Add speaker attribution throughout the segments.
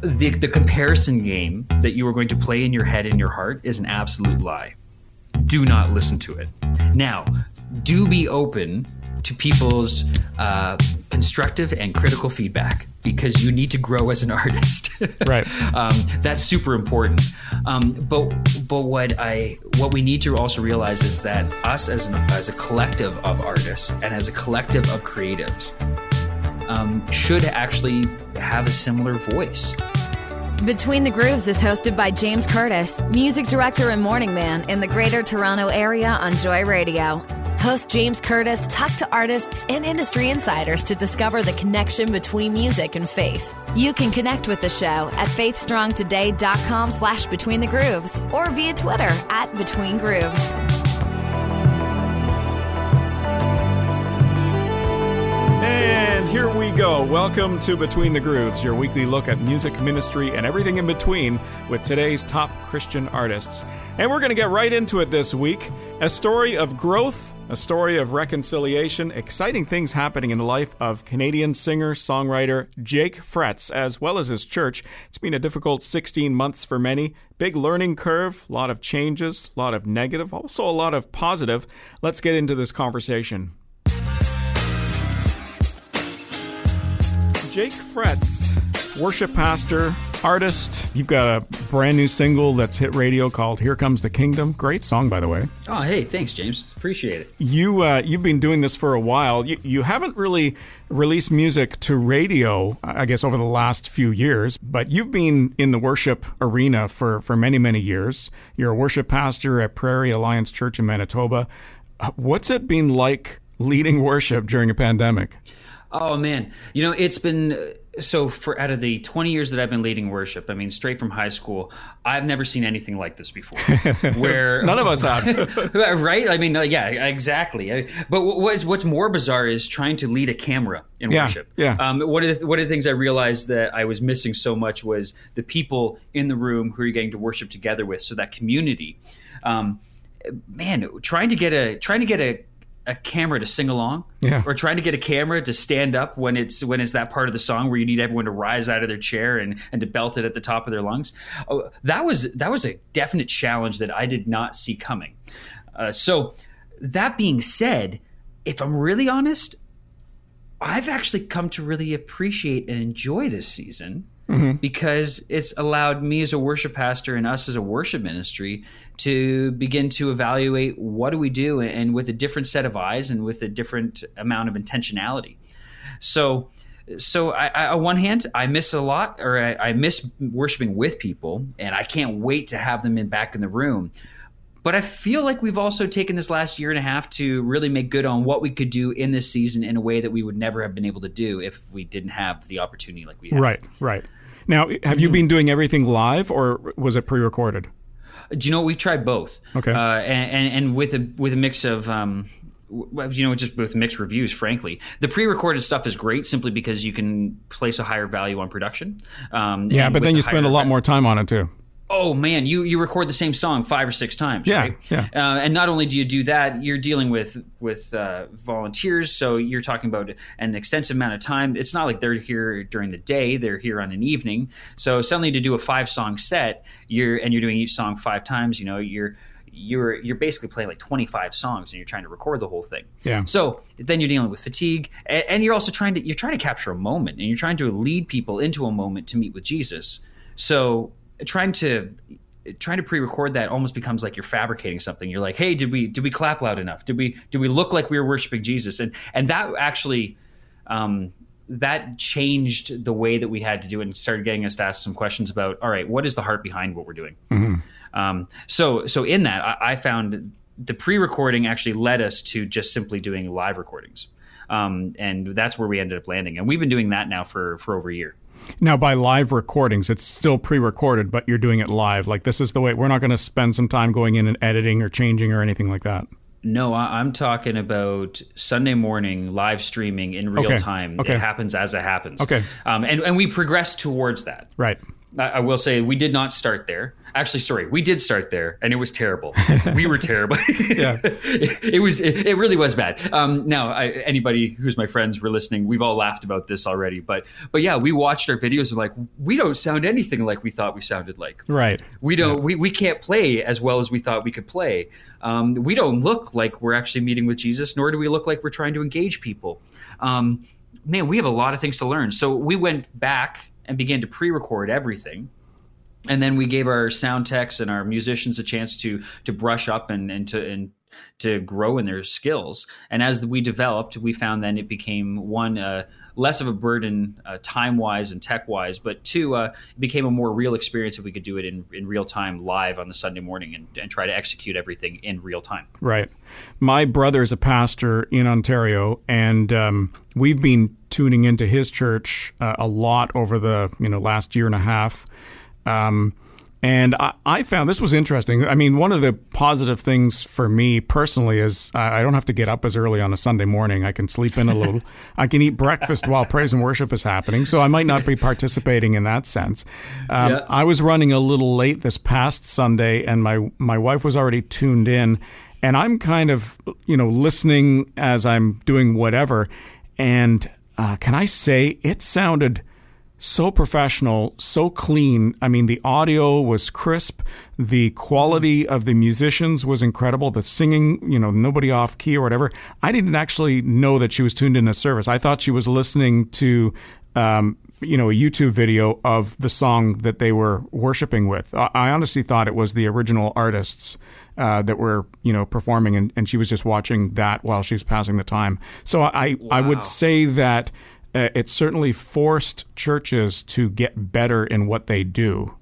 Speaker 1: the the comparison game that you are going to play in your head and your heart is an absolute lie. Do not listen to it. Now, do be open to people's uh, constructive and critical feedback because you need to grow as an artist.
Speaker 2: Right.
Speaker 1: um, that's super important. Um, but but what I what we need to also realize is that us as an, as a collective of artists and as a collective of creatives um, should actually have a similar voice.
Speaker 3: Between the Grooves is hosted by James Curtis, music director and morning man in the Greater Toronto Area on Joy Radio. Host James Curtis talks to artists and industry insiders to discover the connection between music and faith. You can connect with the show at faithstrongtoday.com slash between the grooves or via Twitter at between grooves.
Speaker 2: Here we go. Welcome to Between the Grooves, your weekly look at music, ministry, and everything in between with today's top Christian artists. And we're going to get right into it this week. A story of growth, a story of reconciliation, exciting things happening in the life of Canadian singer songwriter Jake Fretz, as well as his church. It's been a difficult 16 months for many. Big learning curve, a lot of changes, a lot of negative, also a lot of positive. Let's get into this conversation. Jake Fretz, worship pastor, artist. You've got a brand new single that's hit radio called "Here Comes the Kingdom." Great song, by the way.
Speaker 1: Oh, hey, thanks, James. Appreciate it.
Speaker 2: You uh, you've been doing this for a while. You, you haven't really released music to radio, I guess, over the last few years. But you've been in the worship arena for for many many years. You're a worship pastor at Prairie Alliance Church in Manitoba. Uh, What's it been like leading worship during a pandemic?
Speaker 1: Oh man, you know it's been so for out of the 20 years that I've been leading worship. I mean, straight from high school, I've never seen anything like this before. Where
Speaker 2: None of us have.
Speaker 1: right? I mean, uh, yeah, exactly. But what's what's more bizarre is trying to lead a camera in
Speaker 2: Yeah,
Speaker 1: worship.
Speaker 2: yeah.
Speaker 1: Um, one of the one of the things I realized that I was missing so much was the people in the room who you're getting to worship together with. So that community. Um, man, trying to get a trying to get a a camera to sing along
Speaker 2: Yeah.
Speaker 1: or trying to get a camera to stand up when it's when it's that part of the song where you need everyone to rise out of their chair and and to belt it at the top of their lungs. Oh, that was that was a definite challenge that i did not see coming. Uh, so that being said if i'm really honest i've actually come to really appreciate and enjoy this season because it's allowed me as a worship pastor and us as a worship ministry to begin to evaluate what do we do and with a different set of eyes and with a different amount of intentionality so so I, I, on one hand i miss a lot or I, I miss worshiping with people and i can't wait to have them in back in the room but I feel like we've also taken this last year and a half to really make good on what we could do in this season in a way that we would never have been able to do if we didn't have the opportunity like we have.
Speaker 2: Right, right. Now, have you mm-hmm. been doing everything live or was it pre-recorded?
Speaker 1: Do you know we've tried both?
Speaker 2: Okay.
Speaker 1: Uh, and, and and with a with a mix of um, you know just with mixed reviews. Frankly, the pre-recorded stuff is great simply because you can place a higher value on production. Um,
Speaker 2: Yeah, but then
Speaker 1: the
Speaker 2: you spend a lot more time on it too.
Speaker 1: Oh man, you you record the same song five or six times,
Speaker 2: Yeah,
Speaker 1: right?
Speaker 2: yeah.
Speaker 1: Uh, and not only do you do that, you're dealing with with uh, volunteers, so you're talking about an extensive amount of time. It's not like they're here during the day; they're here on an evening. So suddenly, to do a five song set, you're and you're doing each song five times. You know, you're you're you're basically playing like 25 songs and you're trying to record the whole thing.
Speaker 2: Yeah.
Speaker 1: So then you're dealing with fatigue and, and you're also trying to you're trying to capture a moment and you're trying to lead people into a moment to meet with Jesus. So trying to trying to pre-record that almost becomes like you're fabricating something. You're like, "Hey, did we did we clap loud enough? Did we did we look like we were worshiping Jesus?" And and that actually um, that changed the way that we had to do it and started getting us to ask some questions about, all right, what is the heart behind what we're doing? Um, so so in that, I, I found the pre-recording actually led us to just simply doing live recordings. Um, and that's where we ended up landing. And we've been doing that now for, for over a year.
Speaker 2: Now, by live recordings, it's still pre-recorded, but you're doing it live. Like this is the way. We're not going to spend some time going in and editing or changing or anything like that.
Speaker 1: No, I, I'm talking about Sunday morning live streaming in real
Speaker 2: Okay.
Speaker 1: time.
Speaker 2: Okay.
Speaker 1: It happens as it happens.
Speaker 2: Okay.
Speaker 1: Um, and, and we progress towards that.
Speaker 2: Right.
Speaker 1: I, I will say we did not start there. Actually, sorry, we did start there, and it was terrible. we were terrible.
Speaker 2: Yeah.
Speaker 1: it, it was. It, it really was bad. Um, now, I, anybody who's my friends were listening. We've all laughed about this already, but but yeah, we watched our videos and like we don't sound anything like we thought we sounded like.
Speaker 2: Right.
Speaker 1: We don't. We, we can't play as well as we thought we could play. Um, we don't look like we're actually meeting with Jesus, nor do we look like we're trying to engage people. Um, man, we have a lot of things to learn. So we went back and began to pre-record everything and then we gave our sound techs and our musicians a chance to to brush up and, and to and to grow in their skills. And as we developed, we found then it became one uh, less of a burden uh, time wise and tech wise, but two, uh, it became a more real experience if we could do it in, in real time live on the Sunday morning and, and try to execute everything in real time.
Speaker 2: Right. My brother is a pastor in Ontario, and um, we've been tuning into his church uh, a lot over the you know last year and a half. Um, and I, I, found this was interesting. I mean, one of the positive things for me personally is I don't have to get up as early on a Sunday morning. I can sleep in a little. I can eat breakfast while praise and worship is happening. So I might not be participating in that sense. Um, yeah. I was running a little late this past Sunday, and my my wife was already tuned in, and I'm kind of you know listening as I'm doing whatever. And uh, can I say it sounded so professional, so clean. I mean, the audio was crisp. The quality of the musicians was incredible. The singing, you know, nobody off key or whatever. I didn't actually know that she was tuned in to service. I thought she was listening to, um, you know, a YouTube video of the song that they were worshiping with. I honestly thought it was the original artists uh, that were, you know, performing, and, and she was just watching that while she was passing the time. So I, wow. I would say that it certainly forced churches to get better in what they do.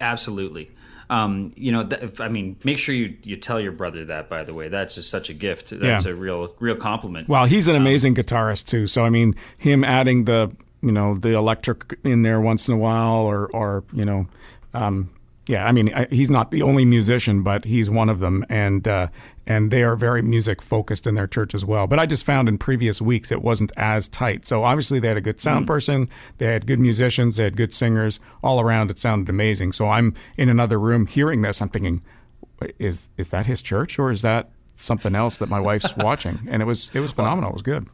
Speaker 1: Absolutely. Um, you know, th- I mean, make sure you, you tell your brother that. By the way, that's just such a gift. That's yeah. a real real compliment.
Speaker 2: Well, he's an um, amazing um, guitarist too. So I mean, him adding the you know the electric in there once in a while, or or you know, um, yeah, I mean, he's not the only musician, but he's one of them, and uh, and they are very music focused in their church as well. But I just found in previous weeks it wasn't as tight. So obviously they had a good sound mm. person, they had good musicians, they had good singers all around. It sounded amazing. So I'm in another room hearing this. I'm thinking, is is that his church or is that something else that my wife's watching? And it was it was phenomenal. It was good.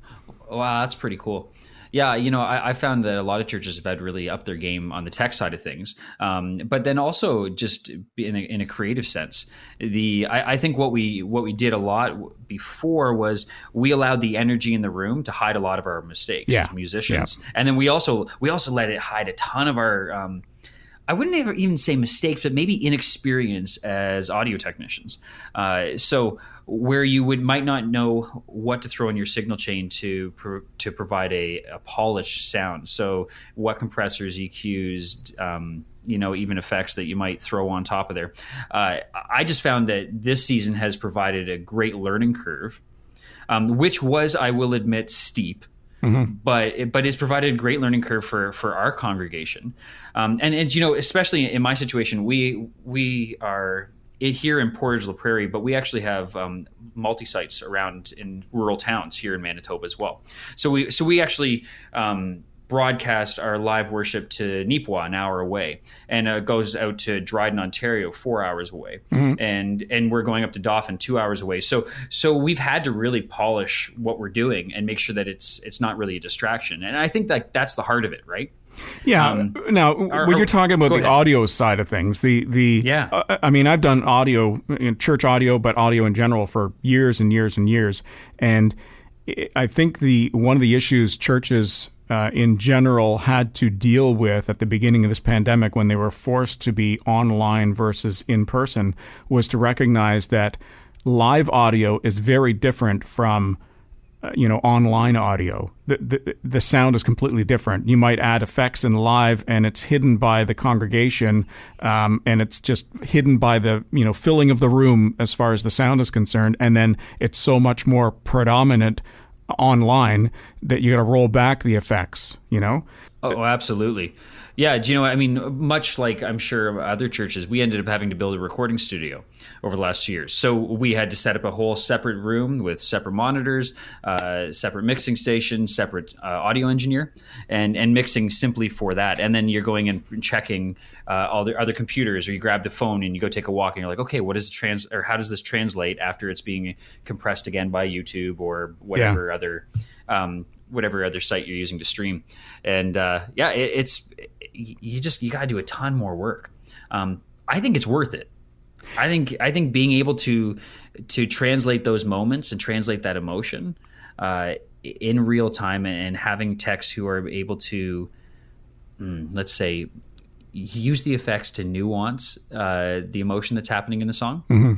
Speaker 1: Wow, that's pretty cool. Yeah, you know, I, I, found that a lot of churches have had really up their game on the tech side of things, um, but then also just in a, in a creative sense. The I, I, think what we what we did a lot before was we allowed the energy in the room to hide a lot of our mistakes yeah. as musicians, yeah. and then we also we also let it hide a ton of our. Um, I wouldn't ever even say mistakes, but maybe inexperience as audio technicians. Uh, so where you would might not know what to throw in your signal chain to pro, to provide a, a, polished sound. So what compressors, EQs, um, you know, even effects that you might throw on top of there. Uh, I just found that this season has provided a great learning curve, um, which was, I will admit, steep. Mm-hmm. But it, but it's provided a great learning curve for for our congregation, um, and and you know especially in my situation we we are here in Portage la Prairie, but we actually have um, multi sites around in rural towns here in Manitoba as well. So we so we actually um, broadcast our live worship to Neepawa, an hour away, and uh, goes out to Dryden, Ontario, four hours away, mm-hmm. and and we're going up to Dauphin, two hours away. So so we've had to really polish what we're doing and make sure that it's it's not really a distraction. And I think that that's the heart of it, right?
Speaker 2: Yeah. Um, now, when you're talking about the ahead. audio side of things, the the
Speaker 1: yeah,
Speaker 2: uh, I mean, I've done audio, church audio, but audio in general for years and years and years, and I think the one of the issues churches uh, in general had to deal with at the beginning of this pandemic when they were forced to be online versus in person was to recognize that live audio is very different from uh, you know online audio. The, the the sound is completely different. You might add effects in live and it's hidden by the congregation um, and it's just hidden by the you know filling of the room as far as the sound is concerned. And then it's so much more predominant online that you got to roll back the effects you know?
Speaker 1: Oh, absolutely. Yeah, do you know? I mean, much like I'm sure other churches, we ended up having to build a recording studio over the last two years. So we had to set up a whole separate room with separate monitors, uh, separate mixing station, separate uh, audio engineer, and and mixing simply for that. And then you're going and checking uh, all the other computers, or you grab the phone and you go take a walk, and you're like, okay, what is trans or how does this translate after it's being compressed again by YouTube or whatever yeah. other um, whatever other site you're using to stream. And uh, yeah, it, it's you just you got to do a ton more work. Um, I think it's worth it. I think I think being able to to translate those moments and translate that emotion uh, in real time and having techs who are able to mm, let's say use the effects to nuance uh, the emotion that's happening in the song. Mm-hmm.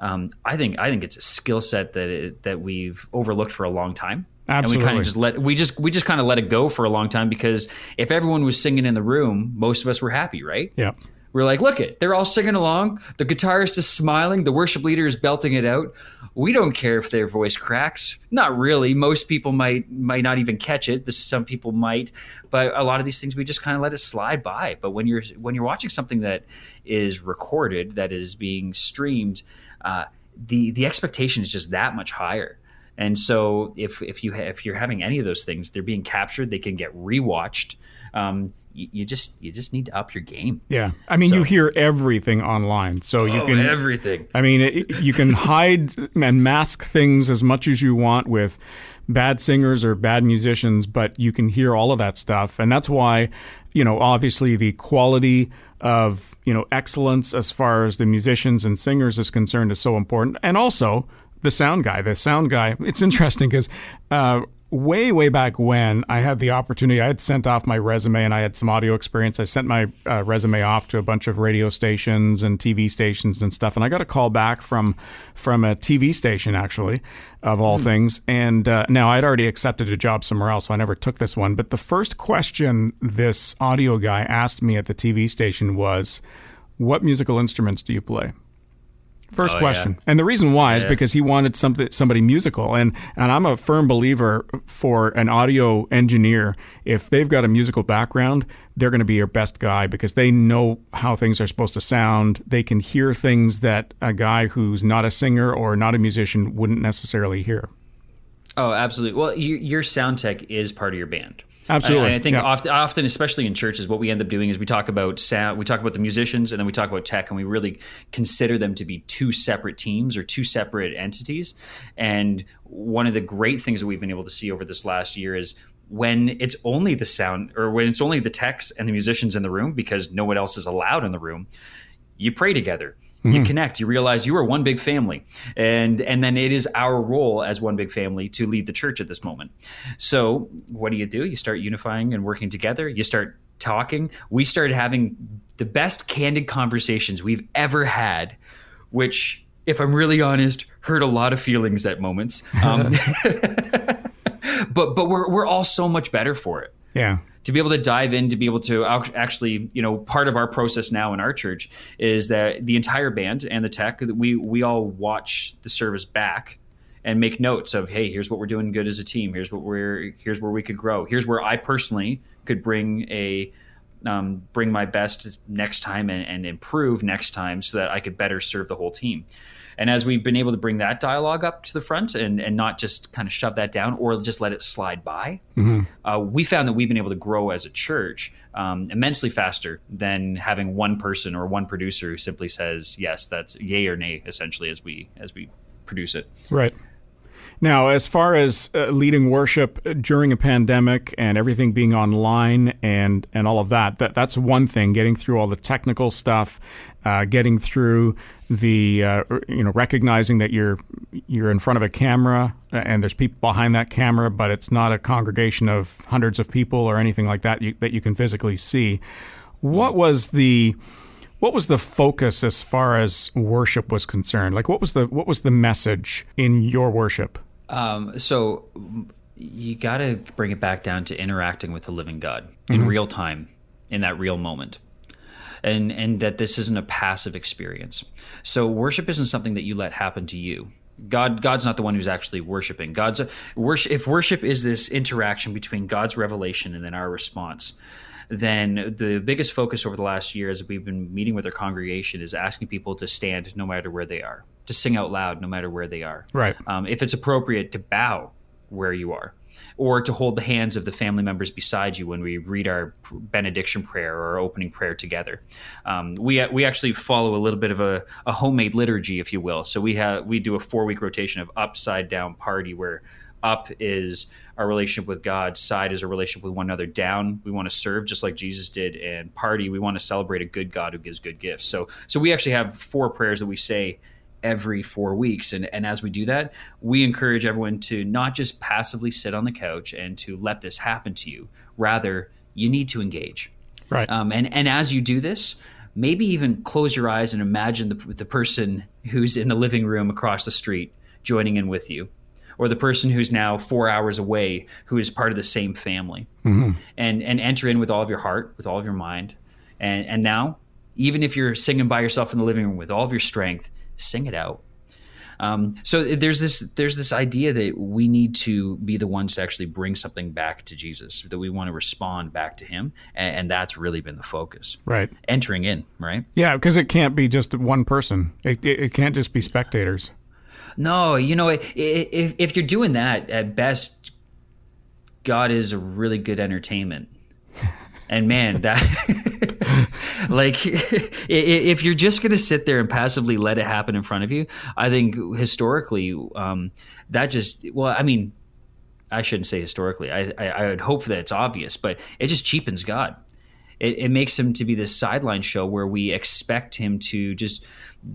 Speaker 1: Um, I think I think it's a skill set that it, that we've overlooked for a long time.
Speaker 2: Absolutely.
Speaker 1: And we kind of just let we just we just kind of let it go for a long time because if everyone was singing in the room, most of us were happy, right?
Speaker 2: Yeah.
Speaker 1: We're like, look it, they're all singing along. The guitarist is smiling. The worship leader is belting it out. We don't care if their voice cracks. Not really. Most people might might not even catch it. This, some people might, but a lot of these things we just kind of let it slide by. But when you're when you're watching something that is recorded, that is being streamed, uh, the the expectation is just that much higher. And so if if you ha- if you're having any of those things, they're being captured. They can get rewatched. Um, you, you, just you just need to up your game.
Speaker 2: Yeah, I mean, so, you hear everything online, so you
Speaker 1: oh,
Speaker 2: can
Speaker 1: everything.
Speaker 2: I mean, it, you can hide and mask things as much as you want with bad singers or bad musicians, but you can hear all of that stuff, and that's why you know obviously the quality of you know excellence as far as the musicians and singers is concerned is so important, and also the sound guy. The sound guy. It's interesting because uh, way, way back when I had the opportunity, I had sent off my resume and I had some audio experience. I sent my uh, resume off to a bunch of radio stations and TV stations and stuff, and I got a call back from from a TV station actually, of all mm. things. And uh, now I'd already accepted a job somewhere else, so I never took this one. But the first question this audio guy asked me at the TV station was, "What musical instruments do you play?" First oh, question. Yeah. And the reason why is because he wanted something somebody musical. And and I'm a firm believer for an audio engineer, if they've got a musical background, they're going to be your best guy because they know how things are supposed to sound. They can hear things that a guy who's not a singer or not a musician wouldn't necessarily hear.
Speaker 1: Oh, absolutely. Well, you, your sound tech is part of your band.
Speaker 2: Absolutely.
Speaker 1: I, I think yeah. often, often, especially in churches, what we end up doing is we talk about sound, we talk about the musicians, and then we talk about tech, and we really consider them to be two separate teams or two separate entities. And one of the great things that we've been able to see over this last year is when it's only the sound or when it's only the techs and the musicians in the room because no one else is allowed in the room, you pray together Mm-hmm. You connect. You realize you are one big family, and and then it is our role as one big family to lead the church at this moment. So what do you do? You start unifying and working together. You start talking. We started having the best candid conversations we've ever had, which, if I'm really honest, hurt a lot of feelings at moments. Um, but but we're we're all so much better for it.
Speaker 2: Yeah
Speaker 1: to be able to dive in, to be able to actually, you know, part of our process now in our church is that the entire band and the tech, we we all watch the service back and make notes of, hey, here's what we're doing good as a team. Here's what we're here's where we could grow. Here's where I personally could bring a um, bring my best next time and, and improve next time so that I could better serve the whole team. And as we've been able to bring that dialogue up to the front and, and not just kind of shove that down or just let it slide by, mm-hmm. uh, we found that we've been able to grow as a church um, immensely faster than having one person or one producer who simply says yes, that's yay or nay, essentially as we as we produce it.
Speaker 2: Right. Now, as far as uh, leading worship during a pandemic and everything being online and, and all of that, that, that's one thing. Getting through all the technical stuff, uh, getting through the uh, you know recognizing that you're you're in front of a camera and there's people behind that camera, but it's not a congregation of hundreds of people or anything like that you, that you can physically see. What was the what was the focus as far as worship was concerned? Like, what was the what was the message in your worship?
Speaker 1: Um, so you got to bring it back down to interacting with the living God in mm-hmm. real time, in that real moment. And, and that this isn't a passive experience. So, worship isn't something that you let happen to you. God God's not the one who's actually worshiping. God's worship if worship is this interaction between God's revelation and then our response, then the biggest focus over the last year as we've been meeting with our congregation is asking people to stand no matter where they are, to sing out loud no matter where they are.
Speaker 2: Right.
Speaker 1: Um, if it's appropriate to bow where you are or to hold the hands of the family members beside you when we read our benediction prayer or our opening prayer together. Um, we we actually follow a little bit of a, a homemade liturgy, if you will. So we have we do a four week rotation of upside down party where up is our relationship with God, side is our relationship with one another, down we want to serve just like Jesus did, and party we want to celebrate a good God who gives good gifts. So so we actually have four prayers that we say every four weeks. And, and as we do that, we encourage everyone to not just passively sit on the couch and to let this happen to you. Rather, you need to engage.
Speaker 2: Right.
Speaker 1: Um, and, and as you do this, maybe even close your eyes and imagine the, the person who's in the living room across the street joining in with you. Or the person who's now four hours away, who is part of the same family, mm-hmm. and and enter in with all of your heart, with all of your mind, and and now, even if you're singing by yourself in the living room with all of your strength, sing it out. Um, so there's this there's this idea that we need to be the ones to actually bring something back to Jesus, that we want to respond back to Him, and, and that's really been the focus.
Speaker 2: Right,
Speaker 1: entering in, right?
Speaker 2: Yeah, because it can't be just one person. It, it, it, can't just be spectators.
Speaker 1: No, you know, if if you're doing that, at best, God is a really good entertainment, and man, that. like if you're just going to sit there and passively let it happen in front of you, I think historically um, that just well, I mean, I shouldn't say historically. I, I, I would hope that it's obvious, but it just cheapens God. It, it makes him to be this sideline show where we expect him to just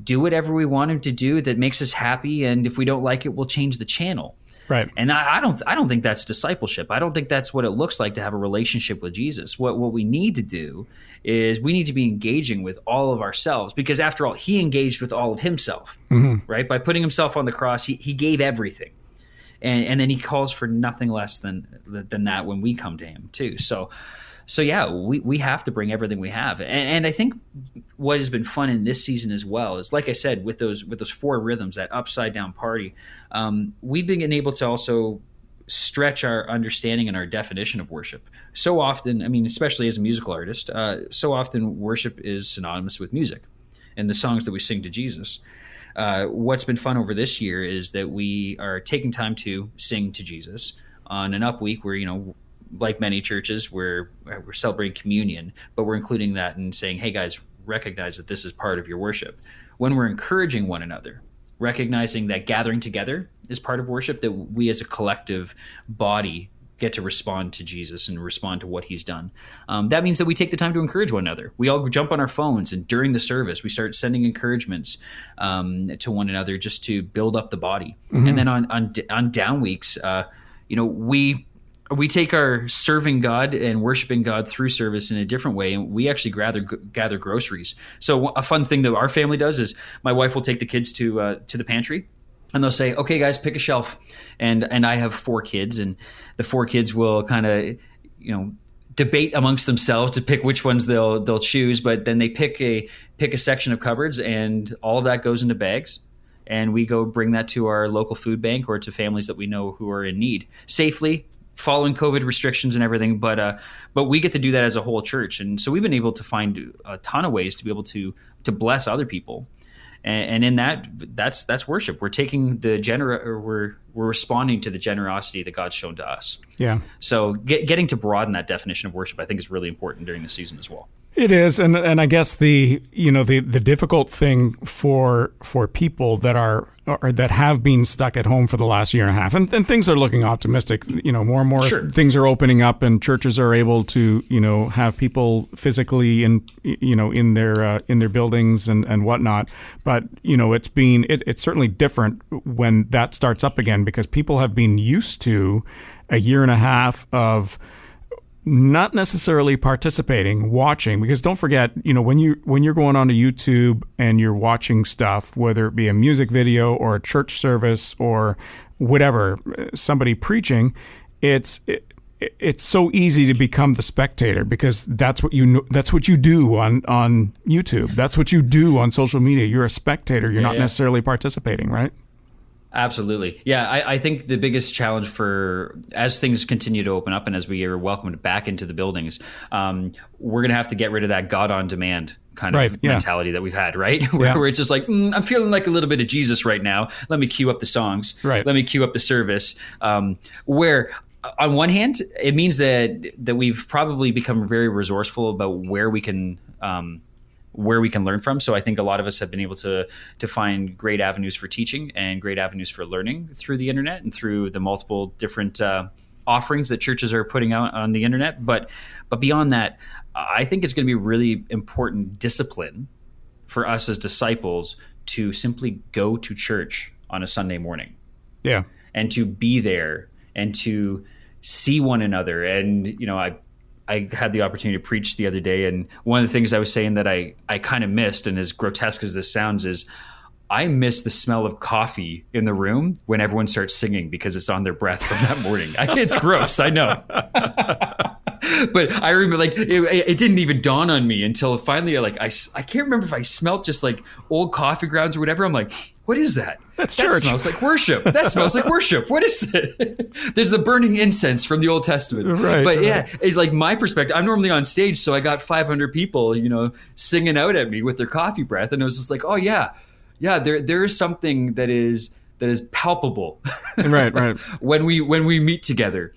Speaker 1: do whatever we want him to do that makes us happy, and if we don't like it, we'll change the channel.
Speaker 2: Right.
Speaker 1: And I, I, don't I don't think that's discipleship. I don't think that's what it looks like to have a relationship with Jesus. What what we need to do is we need to be engaging with all of ourselves because after all, he engaged with all of himself. Mm-hmm. Right? By putting himself on the cross, he, he gave everything. And and then he calls for nothing less than than that when we come to him too. So so yeah, we, we have to bring everything we have, and, and, I think what has been fun in this season as well is, like I said, with those with those four rhythms, that upside down party, um, we've been able to also stretch our understanding and our definition of worship. So often, I mean, especially as a musical artist, uh, so often worship is synonymous with music, and the songs that we sing to Jesus. Uh, what's been fun over this year is that we are taking time to sing to Jesus on an up week where you know like many churches, we're we're celebrating communion, but we're including that and saying, "Hey guys, recognize that this is part of your worship." When we're encouraging one another, recognizing that gathering together is part of worship, that we as a collective body get to respond to Jesus and respond to what He's done. Um, that means that we take the time to encourage one another. We all jump on our phones, and during the service, we start sending encouragements um, to one another just to build up the body. Mm-hmm. And then on on on down weeks, uh, you know, we we take our serving God and worshiping God through service in a different way, and we actually gather gather groceries. So a fun thing that our family does is my wife will take the kids to uh, to the pantry, and they'll say, "Okay, guys, pick a shelf," and and I have four kids, and the four kids will kind of you know debate amongst themselves to pick which ones they'll they'll choose, but then they pick a pick a section of cupboards, and all of that goes into bags and we go bring that to our local food bank or to families that we know who are in need safely following COVID restrictions and everything, but uh, but we get to do that as a whole church, and so we've been able to find a ton of ways to be able to to bless other people, and, and in that that's that's worship. We're taking the gener or we're we're responding to the generosity that God's shown to us.
Speaker 2: Yeah.
Speaker 1: So get, getting to broaden that definition of worship, I think, is really important during the season as well.
Speaker 2: It is, and and I guess the you know the the difficult thing for for people that are or that have been stuck at home for the last year and a half, and, and things are looking optimistic. You know, more and more
Speaker 1: sure.
Speaker 2: things are opening up, and churches are able to you know have people physically in you know in their uh, in their buildings and and whatnot. But you know, it's been it, it's certainly different when that starts up again because people have been used to a year and a half of not necessarily participating, watching, because don't forget, you know, when you when you're going onto YouTube and you're watching stuff, whether it be a music video or a church service or whatever, somebody preaching, it's it, it's so easy to become the spectator because that's what you that's what you do on on YouTube. That's what you do on social media. You're a spectator. You're yeah, not yeah. necessarily participating, right?
Speaker 1: Absolutely. Yeah, I, I, think the biggest challenge for as things continue to open up and as we are welcomed back into the buildings, um, we're going to have to get rid of that God on demand kind
Speaker 2: right,
Speaker 1: of
Speaker 2: yeah.
Speaker 1: mentality that we've had, right? where,
Speaker 2: Yeah.
Speaker 1: where it's just like, mm, I'm feeling like a little bit of Jesus right now. Let me cue up the songs.
Speaker 2: Right.
Speaker 1: Let me cue up the service. Um, where on one hand, it means that that we've probably become very resourceful about where we can. Um, where we can learn from. So I think a lot of us have been able to to find great avenues for teaching and great avenues for learning through the internet and through the multiple different uh, offerings that churches are putting out on the internet. But but beyond that, I think it's going to be really important discipline for us as disciples to simply go to church on a Sunday morning
Speaker 2: Yeah.
Speaker 1: and to be there and to see one another and you know i i had the opportunity to preach the other day and one of the things i was saying that i i kind of missed and as grotesque as this sounds is I miss the smell of coffee in the room when everyone starts singing because it's on their breath from that morning. it's gross, I know. but I remember like it, it didn't even dawn on me until finally like I, I can't remember if I smelt just like old coffee grounds or whatever. I'm like, what is that?
Speaker 2: That's
Speaker 1: that
Speaker 2: church.
Speaker 1: smells like worship. That smells like worship. What is it? There's the burning incense from the Old Testament.
Speaker 2: Right,
Speaker 1: But
Speaker 2: right.
Speaker 1: yeah, it's like my perspective. I'm normally on stage, so I got 500 people, you know, singing out at me with their coffee breath, and it was just like, oh yeah, yeah. There there is something that is that is palpable
Speaker 2: Right. Right.
Speaker 1: when we when we meet together.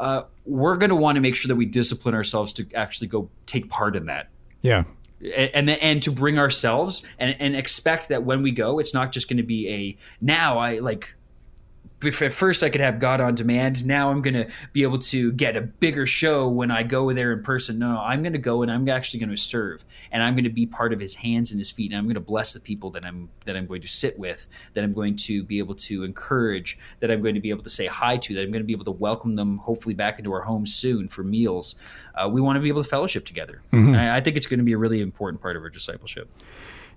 Speaker 1: Uh, we're going to want to make sure that we discipline ourselves to actually go take part in that
Speaker 2: Yeah.
Speaker 1: And and, to bring ourselves and, and expect that when we go, it's not just going to be a now I like. If at first I could have God on demand, now I'm going to be able to get a bigger show when I go there in person. No, no I'm going to go and I'm actually going to serve, and I'm going to be part of His hands and His feet, and I'm going to bless the people that I'm that I'm going to sit with, that I'm going to be able to encourage, that I'm going to be able to say hi to, that I'm going to be able to welcome them hopefully back into our homes soon for meals. Uh, we want to be able to fellowship together. I, I think it's going to be a really important part of our discipleship.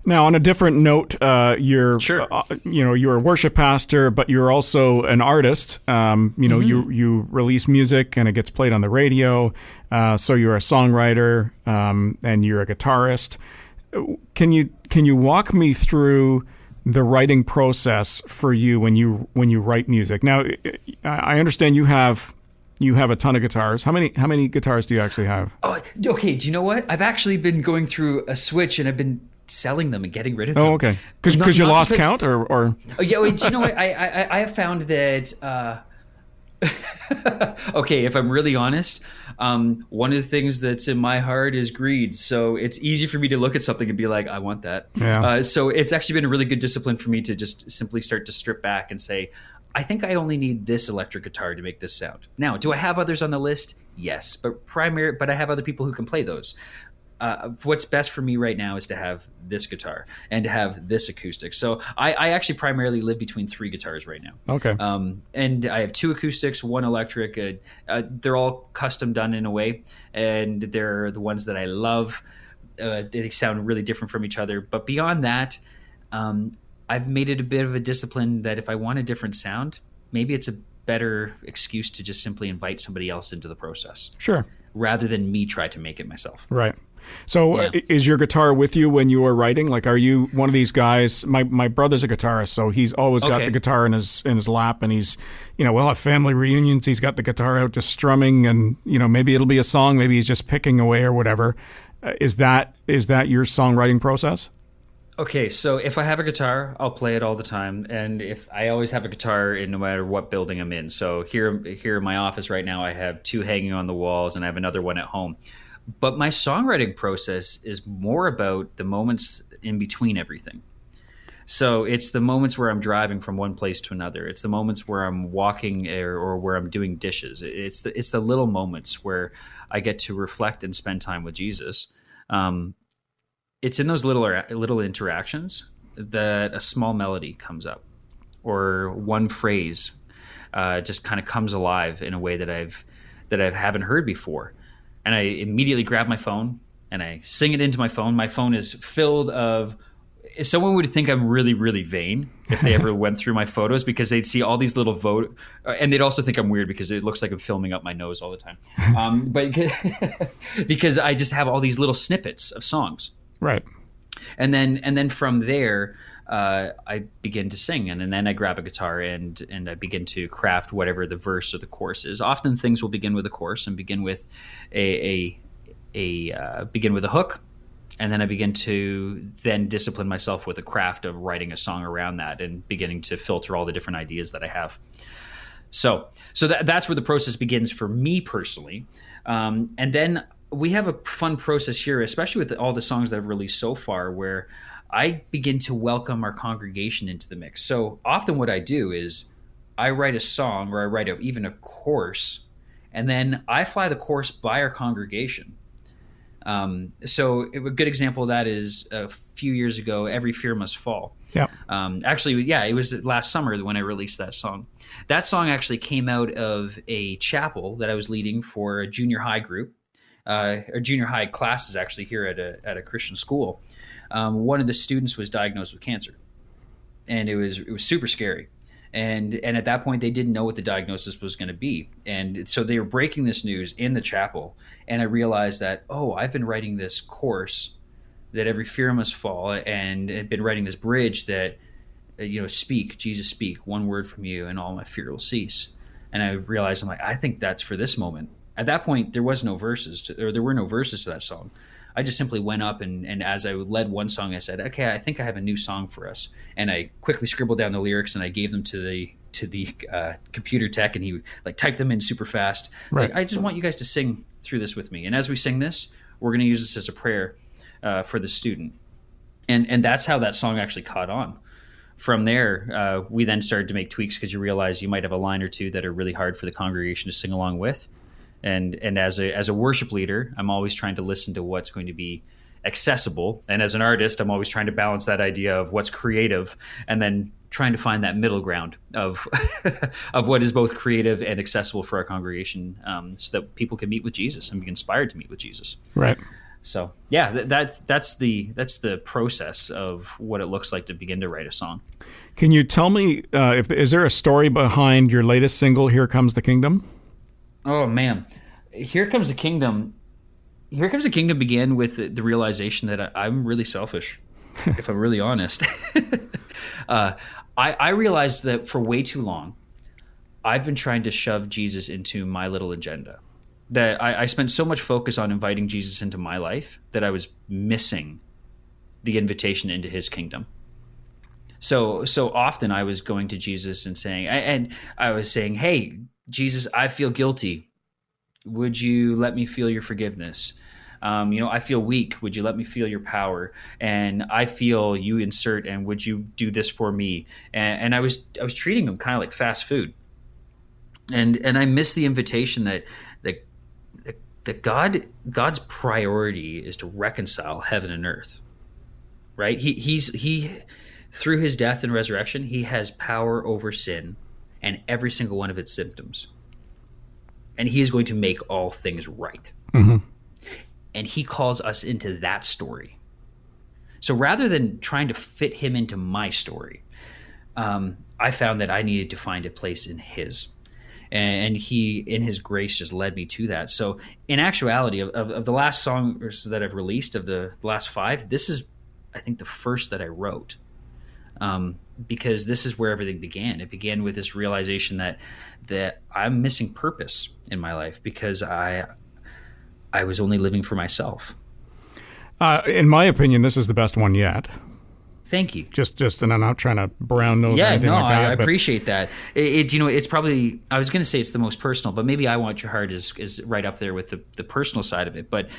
Speaker 2: Now, on a different note, uh, you're
Speaker 1: Sure.
Speaker 2: uh, you know you're a worship pastor, but you're also an artist. Um, you know, you you release music and it gets played on the radio. Uh, so you're a songwriter um, and you're a guitarist. Can you can you walk me through the writing process for you when you when you write music? Now, I I understand you have you have a ton of guitars. How many how many guitars do you actually have?
Speaker 1: Oh, okay. Do you know what? I've actually been going through a switch and I've been selling them and getting rid of them.
Speaker 2: Oh, okay. Because
Speaker 1: Not-
Speaker 2: you
Speaker 1: not
Speaker 2: lost
Speaker 1: because-
Speaker 2: count, or or
Speaker 1: Oh, yeah, wait. Do you know what? I I, I have found that. Uh, okay, if I'm really honest, um, one of the things that's in my heart is greed. So it's easy for me to look at something and be like, I want that.
Speaker 2: Yeah.
Speaker 1: Uh, so it's actually been a really good discipline for me to just simply start to strip back and say, I think I only need this electric guitar to make this sound. Now, do I have others on the list? Yes, but primary, but I have other people who can play those. Uh, what's best for me right now is to have this guitar and to have this acoustic. So I, I actually primarily live between three guitars right now.
Speaker 2: okay.
Speaker 1: Um, and I have two acoustics, one electric. Uh, uh, they're all custom done in a way, and they're the ones that I love. Uh, they sound really different from each other. But beyond that, um, I've made it a bit of a discipline that if I want a different sound, maybe it's a better excuse to just simply invite somebody else into the process
Speaker 2: sure.
Speaker 1: rather than me try to make it myself.
Speaker 2: Right. So,
Speaker 1: Yeah.
Speaker 2: uh, is your guitar with you when you are writing? Like, are you one of these guys? My my brother's a guitarist, so he's always got
Speaker 1: Okay.
Speaker 2: the guitar in his in his lap, and he's, you know, we'll have family reunions. He's got the guitar out, just strumming, and you know, maybe it'll be a song, maybe he's just picking away or whatever. Uh, is that is that your songwriting process?
Speaker 1: Okay, so if I have a guitar, I'll play it all the time, and if I always have a guitar in no matter what building I'm in. So here, here in my office right now, I have two hanging on the walls, and I have another one at home. But my songwriting process is more about the moments in between everything. So it's the moments where I'm driving from one place to another. It's the moments where I'm walking or, or where I'm doing dishes. It's the it's the little moments where I get to reflect and spend time with Jesus. Um, it's in those little little interactions that a small melody comes up, or one phrase uh, just kind of comes alive in a way that I've that I haven't heard before, and I immediately grab my phone and I sing it into my phone. My phone is filled of. Someone would think I'm really, really vain if they ever went through my photos because they'd see all these little vote, uh, and they'd also think I'm weird because it looks like I'm filming up my nose all the time. Um, but because I just have all these little snippets of songs
Speaker 2: Right.
Speaker 1: and then and then from there uh, I begin to sing, and, and then I grab a guitar and and I begin to craft whatever the verse or the chorus is. Often things will begin with a chorus and begin with a a, a uh, begin with a hook, and then I begin to then discipline myself with the craft of writing a song around that and beginning to filter all the different ideas that I have. So so that, that's where the process begins for me personally, um, and then we have a fun process here, especially with all the songs that I've released so far, where I begin to welcome our congregation into the mix. So often, what I do is I write a song or I write a, even a chorus, and then I fly the chorus by our congregation. Um, so a good example of that is a few years ago, "Every Fear Must Fall."
Speaker 2: Yeah.
Speaker 1: Um, actually, yeah, it was last summer when I released that song. That song actually came out of a chapel that I was leading for a junior high group, uh, or junior high classes actually here at a at a Christian school um, one of the students was diagnosed with cancer, and it was it was super scary. And and at that point, they didn't know what the diagnosis was going to be, and so they were breaking this news in the chapel. And I realized that oh, I've been writing this chorus that every fear must fall, and had been writing this bridge that uh, you know, speak, Jesus, speak, one word from you, and all my fear will cease. And I realized I'm like, I think that's for this moment. At that point, there was no verses, to, or there were no verses to that song. I just simply went up and, and as I led one song, I said, okay, I think I have a new song for us. And I quickly scribbled down the lyrics and I gave them to the to the uh, computer tech and he like typed them in super fast. Right. Like, I just want you guys to sing through this with me. And as we sing this, we're going to use this as a prayer uh, for the student. And and that's how that song actually caught on. From there, uh, we then started to make tweaks because you realize you might have a line or two that are really hard for the congregation to sing along with and and as a as a worship leader i'm always trying to listen to what's going to be accessible. And as an artist i'm always trying to balance that idea of what's creative and then trying to find that middle ground of of what is both creative and accessible for our congregation um, so that people can meet with jesus and be inspired to meet with jesus.
Speaker 2: Right.
Speaker 1: So yeah that, that's that's the that's the process of what it looks like to begin to write a song.
Speaker 2: Can you tell me uh, if is there a story behind your latest single here comes the kingdom
Speaker 1: Oh man, here comes the kingdom. Here comes the kingdom began with the, the realization that I, am really selfish, if I'm really honest. uh, I, I realized that for way too long, I've been trying to shove Jesus into my little agenda. That I, I spent so much focus on inviting Jesus into my life that I was missing the invitation into His kingdom so so often I was going to Jesus and saying and I was saying, "Hey, Jesus, I feel guilty. Would you let me feel your forgiveness? Um, you know, I feel weak. Would you let me feel your power? And I feel you insert, and would you do this for me? And, and I was I was treating them kind of like fast food. And and I missed the invitation that that that God God's priority is to reconcile heaven and earth. Right? He he's he through his death and resurrection, he has power over sin and every single one of its symptoms. And he is going to make all things right. Mm-hmm. And he calls us into that story. So rather than trying to fit him into my story, um, I found that I needed to find a place in his. And he, in his grace, just led me to that. So, in actuality, of, of, of the last songs that I've released, of the last five, this is, I think, the first that I wrote. Um, because this is where everything began. It began with this realization that that I'm missing purpose in my life because I I was only living for myself.
Speaker 2: Uh, in my opinion, this is the best one yet.
Speaker 1: Thank you.
Speaker 2: Just, just, and I'm not trying to brown nose.
Speaker 1: Yeah,
Speaker 2: no,
Speaker 1: like
Speaker 2: that,
Speaker 1: I, appreciate that. It, it, you know, it's probably. I was going to say it's the most personal, but maybe I want your heart is is right up there with the the personal side of it. But,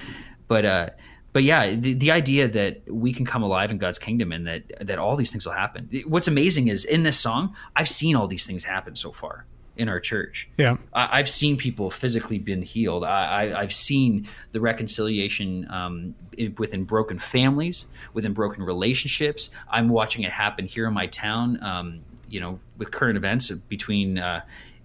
Speaker 1: but uh, but yeah, the, the idea that we can come alive in God's kingdom and that that all these things will happen. What's amazing is in this song, I've seen all these things happen so far in our church.
Speaker 2: Yeah,
Speaker 1: I, have seen people physically been healed. I, I, have seen the reconciliation um, within broken families, within broken relationships. I'm watching it happen here in my town. Um, you know, with current events between uh,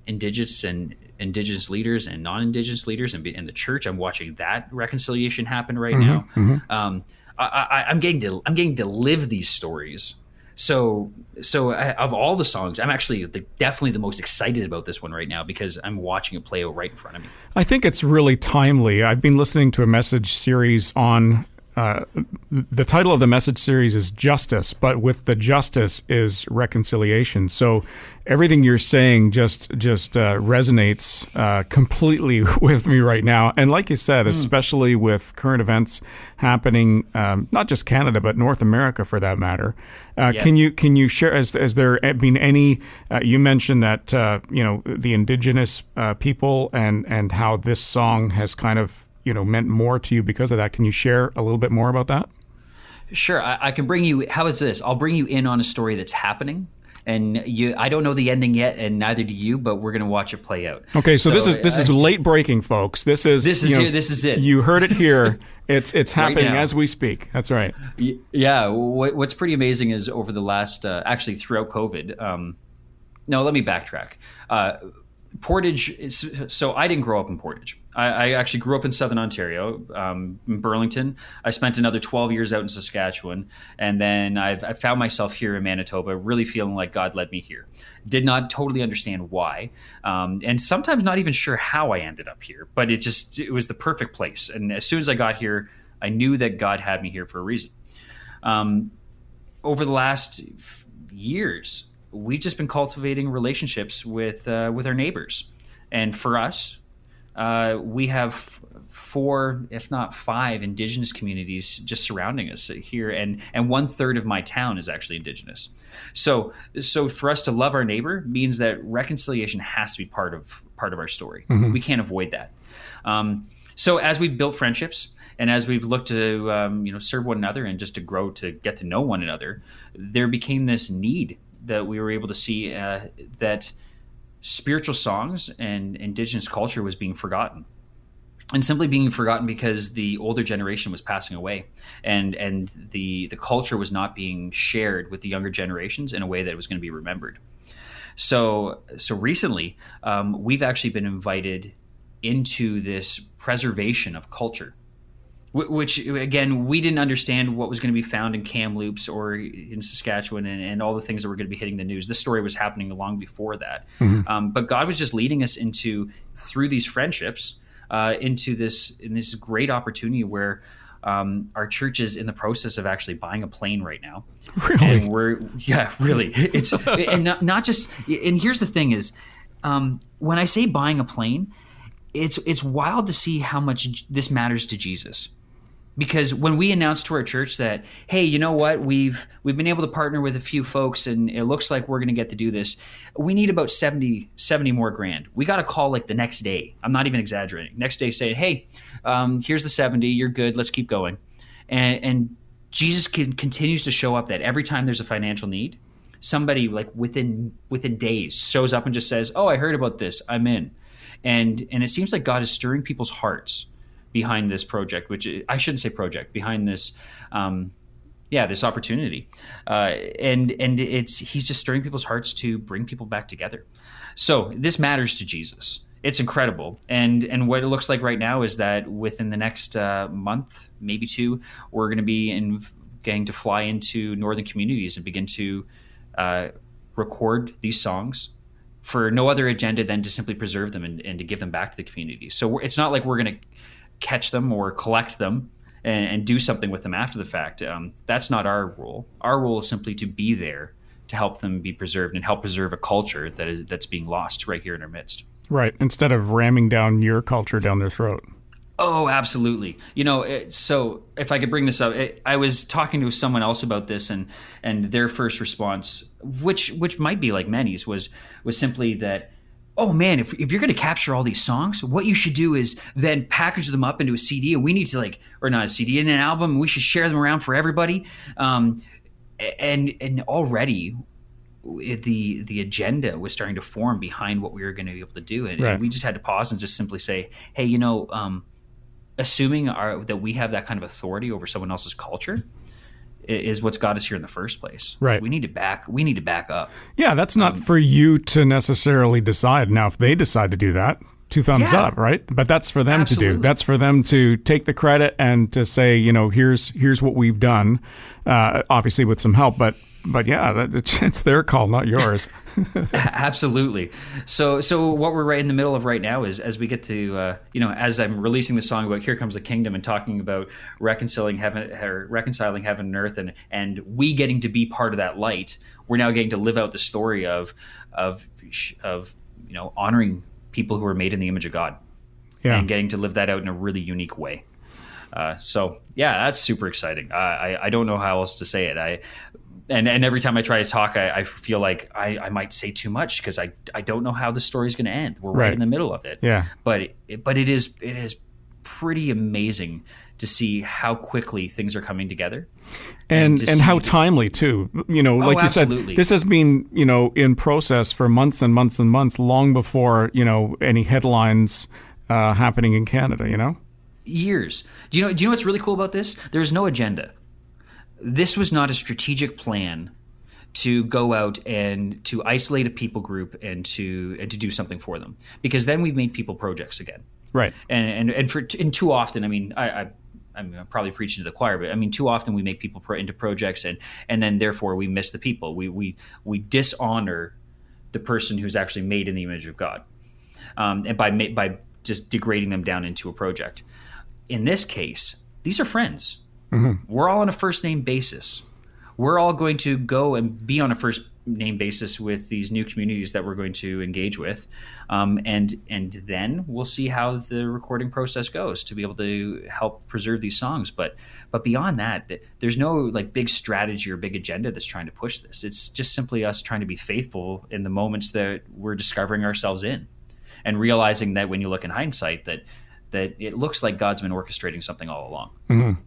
Speaker 1: indigenous and indigenous leaders and non-indigenous leaders and in the church. I'm watching that reconciliation happen right mm-hmm, now. Mm-hmm. Um, I, am getting to I'm getting to live these stories. So so I, of all the songs, I'm actually the, definitely the most excited about this one right now because I'm watching it play out right in front of me.
Speaker 2: I think it's really timely. I've been listening to a message series on uh, the title of the message series is justice, but with the justice is reconciliation. So everything you're saying just just uh, resonates uh, completely with me right now. And like you said, mm. especially with current events happening, um, not just Canada but North America for that matter. Uh, Can you can you share? Has, has there been any? Uh, you mentioned that uh, you know the indigenous uh, people and and how this song has kind of you know meant more to you because of that. Can you share a little bit more about that?
Speaker 1: Sure, I, I, can bring you. How is this? I'll bring you in on a story that's happening, and you. I don't know the ending yet, and neither do you. But we're going to watch it play out.
Speaker 2: Okay, so, so this is this is late breaking, folks. This is
Speaker 1: this is know, here. This is it.
Speaker 2: You heard it here. It's it's happening right as we speak. That's right.
Speaker 1: Yeah. What's pretty amazing is over the last, uh, actually throughout COVID. Um, no, let me backtrack. Uh, Portage. Is, so I didn't grow up in Portage. I, I actually grew up in Southern Ontario, um, in Burlington. I spent another 12 years out in Saskatchewan, and then I've, I found myself here in Manitoba, really feeling like God led me here. Did not totally understand why, um, and sometimes not even sure how I ended up here. But it just it was the perfect place. And as soon as I got here, I knew that God had me here for a reason. Um, over the last f- years, we've just been cultivating relationships with uh, with our neighbors, and for us, uh, we have four, if not five, indigenous communities just surrounding us here, and and one third of my town is actually indigenous. So so for us to love our neighbor means that reconciliation has to be part of part of our story. Mm-hmm. We can't avoid that. Um, so as we've built friendships and as we've looked to um, you know serve one another and just to grow to get to know one another, there became this need that we were able to see uh, that spiritual songs and indigenous culture was being forgotten. And simply being forgotten because the older generation was passing away and and the the culture was not being shared with the younger generations in a way that it was going to be remembered. So so recently um, we've actually been invited into this preservation of culture which again we didn't understand what was going to be found in Kamloops or in Saskatchewan and, and, all the things that were going to be hitting the news. This story was happening long before that, mm-hmm. um, but God was just leading us into through these friendships uh, into this in this great opportunity where. Um, our church is in the process of actually buying a plane right now.
Speaker 2: Really?
Speaker 1: And we're yeah, really. It's and not, not just. And here's the thing: is um, when I say buying a plane, it's it's wild to see how much this matters to Jesus because when we announced to our church that hey you know what? We've we've been able to partner with a few folks and it looks like we're going to get to do this we need about 70 70 more grand. We got a call like the next day. I'm not even exaggerating. Next day saying hey um, here's the 70 you're good let's keep going. And, and jesus can, continues to show up that every time there's a financial need somebody like within within days shows up and just says oh i heard about this i'm in. And and it seems like god is stirring people's hearts behind this project, which I shouldn't say project, behind this, um, yeah, this opportunity, uh, and and it's he's just stirring people's hearts to bring people back together. So this matters to Jesus. It's incredible, and and what it looks like right now is that within the next uh, month, maybe two, we're going to be in getting to fly into northern communities and begin to uh, record these songs for no other agenda than to simply preserve them and, and to give them back to the community. So it's not like we're going to catch them or collect them and, and do something with them after the fact. Um, that's not our role. Our role is simply to be there to help them be preserved and help preserve a culture that is that's being lost right here in our midst.
Speaker 2: Right. Instead of ramming down your culture down their throat.
Speaker 1: Oh, absolutely. You know, it, so if I could bring this up, it, I was talking to someone else about this, and and their first response, which which might be like many's, was was simply that oh man, if, if you're going to capture all these songs, what you should do is then package them up into a CD, and we need to like, or not a CD, in an album. We should share them around for everybody. Um, and and already the the agenda was starting to form behind what we were going to be able to do, and, right. and we just had to pause and just simply say, hey, you know. Um, assuming our, that we have that kind of authority over someone else's culture, is what's got us here in the first place.
Speaker 2: Right.
Speaker 1: We need to back. We need to back up.
Speaker 2: Yeah, that's not um, for you to necessarily decide. Now, if they decide to do that, two thumbs yeah. up, right? But that's for them Absolutely. to do. That's for them to take the credit and to say, you know, here's here's what we've done. Uh, obviously, with some help, but but yeah, that, it's, their call, not yours.
Speaker 1: Absolutely. So, so what we're right in the middle of right now is as we get to, uh, you know, as I'm releasing the song about "Here Comes the Kingdom" and talking about reconciling heaven, or reconciling heaven and earth, and and we getting to be part of that light. We're now getting to live out the story of of of you know honoring people who are made in the image of God, yeah. and getting to live that out in a really unique way. Uh, so yeah, that's super exciting. I, I don't know how else to say it. I and and every time I try to talk, I, I feel like I, I might say too much because I I don't know how the story is going to end. We're right. right. in the middle of it.
Speaker 2: Yeah.
Speaker 1: But it, but it is it is pretty amazing to see how quickly things are coming together.
Speaker 2: And and, and how timely too. You know, like oh, you said, this has been, you know, in process for months and months and months, long before, you know, any headlines uh, happening in Canada, you know?
Speaker 1: Years. Do you know do you know what's really cool about this? There's no agenda this was not a strategic plan to go out and to isolate a people group and to and to do something for them because then we've made people projects again
Speaker 2: right
Speaker 1: and and and for and too often i mean i, I I'm probably preaching to the choir, but I mean, too often we make people pro- into projects, and and then therefore we miss the people. We we we dishonor the person who's actually made in the image of God, um, and by by just degrading them down into a project. In this case, these are friends. Mm-hmm. We're all on a first name basis. We're all going to go and be on a first name basis with these new communities that we're going to engage with, um, and and then we'll see how the recording process goes to be able to help preserve these songs. But but beyond that, there's no like big strategy or big agenda that's trying to push this. It's just simply us trying to be faithful in the moments that we're discovering ourselves in, and realizing that when you look in hindsight that that it looks like God's been orchestrating something all along.
Speaker 2: Mm-hmm.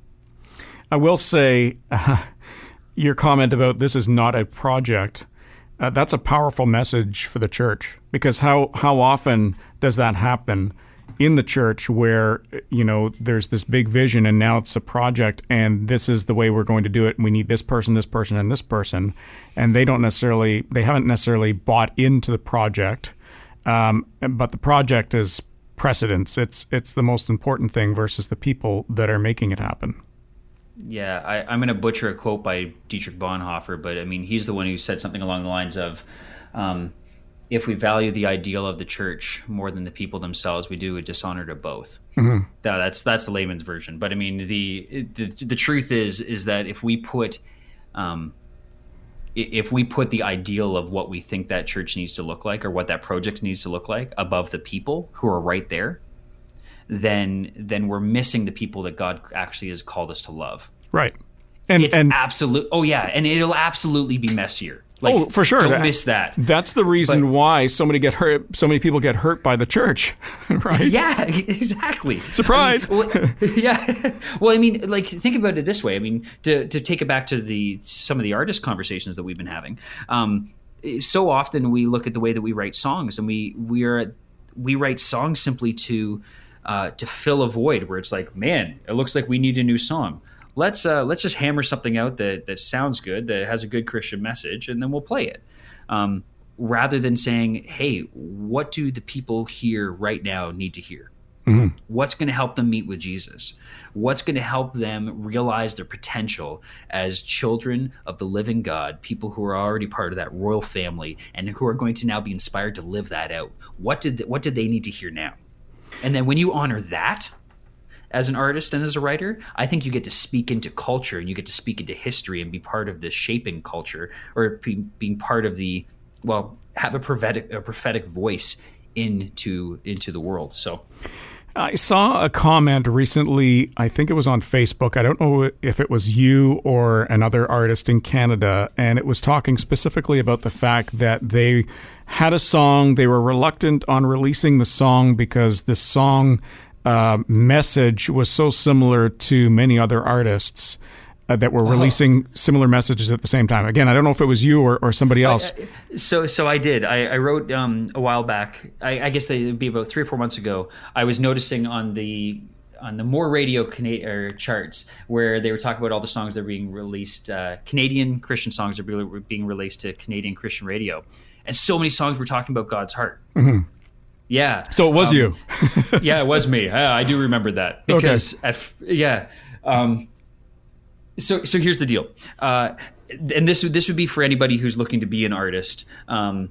Speaker 2: I will say uh, your comment about this is not a project. Uh, that's a powerful message for the church. Because how how often does that happen in the church where you know there's this big vision and now it's a project and this is the way we're going to do it and we need this person this person and this person. And they don't necessarily they haven't necessarily bought into the project um, but the project is precedence. It's it's the most important thing versus the people that are making it happen
Speaker 1: yeah, I, am going to butcher a quote by Dietrich Bonhoeffer, but I mean, he's the one who said something along the lines of, um, "If we value the ideal of the church more than the people themselves, we do a dishonor to both." Mm-hmm. that's that's the layman's version. But I mean, the, the the truth is is that if we put um, if we put the ideal of what we think that church needs to look like or what that project needs to look like above the people who are right there, then then we're missing the people that God actually has called us to love.
Speaker 2: Right.
Speaker 1: And it's and absolute. Oh yeah, and it'll absolutely be messier.
Speaker 2: Like, oh, for sure.
Speaker 1: Don't that, miss that.
Speaker 2: That's the reason but, why so many get hurt. So many people get hurt by the church, right?
Speaker 1: Yeah, exactly.
Speaker 2: Surprise.
Speaker 1: I mean, well, yeah. Well, I mean, like think about it this way. I mean, to to take it back to the some of the artist conversations that we've been having. Um, so often we look at the way that we write songs, and we we are we write songs simply to uh, to fill a void where it's like, man, it looks like we need a new song. Let's uh, let's just hammer something out that that sounds good, that has a good Christian message, and then we'll play it. Um, rather than saying, hey, what do the people here right now need to hear? Mm-hmm. What's going to help them meet with Jesus? What's going to help them realize their potential as children of the living God, people who are already part of that royal family and who are going to now be inspired to live that out? What did they, what did they need to hear now? And then when you honor that as an artist and as a writer, I think you get to speak into culture and you get to speak into history and be part of the shaping culture or be, being part of the well, have a prophetic a prophetic voice into into the world. So
Speaker 2: I saw a comment recently, I think it was on Facebook. I don't know if it was you or another artist in Canada, and it was talking specifically about the fact that they had a song, they were reluctant on releasing the song because the song uh, message was so similar to many other artists uh, that were uh-huh. releasing similar messages at the same time. Again, I don't know if it was you or, or somebody else. I,
Speaker 1: I, so, so I did. I, I wrote um, a while back. I, I guess it would be about three or four months ago. I was noticing on the on the more radio Cana- charts where they were talking about all the songs that are being released. Uh, Canadian Christian songs are being released to Canadian Christian radio, and so many songs were talking about God's heart. Mm-hmm. Yeah.
Speaker 2: So it was um, you.
Speaker 1: yeah, it was me. I, I do remember that because okay. at, yeah. Um, so so here's the deal. Uh, and this this would be for anybody who's looking to be an artist. Um,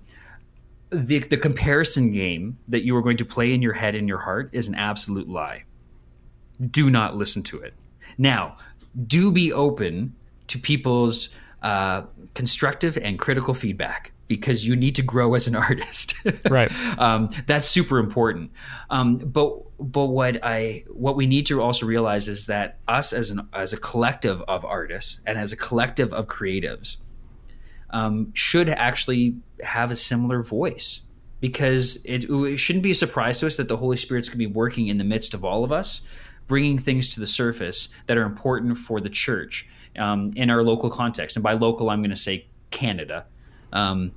Speaker 1: the the comparison game that you are going to play in your head and your heart is an absolute lie. Do not listen to it. Now, do be open to people's uh, constructive and critical feedback because you need to grow as an artist.
Speaker 2: right.
Speaker 1: Um, that's super important. Um, but but what I what we need to also realize is that us as an as a collective of artists and as a collective of creatives um, should actually have a similar voice because it, it shouldn't be a surprise to us that the Holy Spirit's going to be working in the midst of all of us, bringing things to the surface that are important for the church um, in our local context. And by local, I'm going to say Canada, um,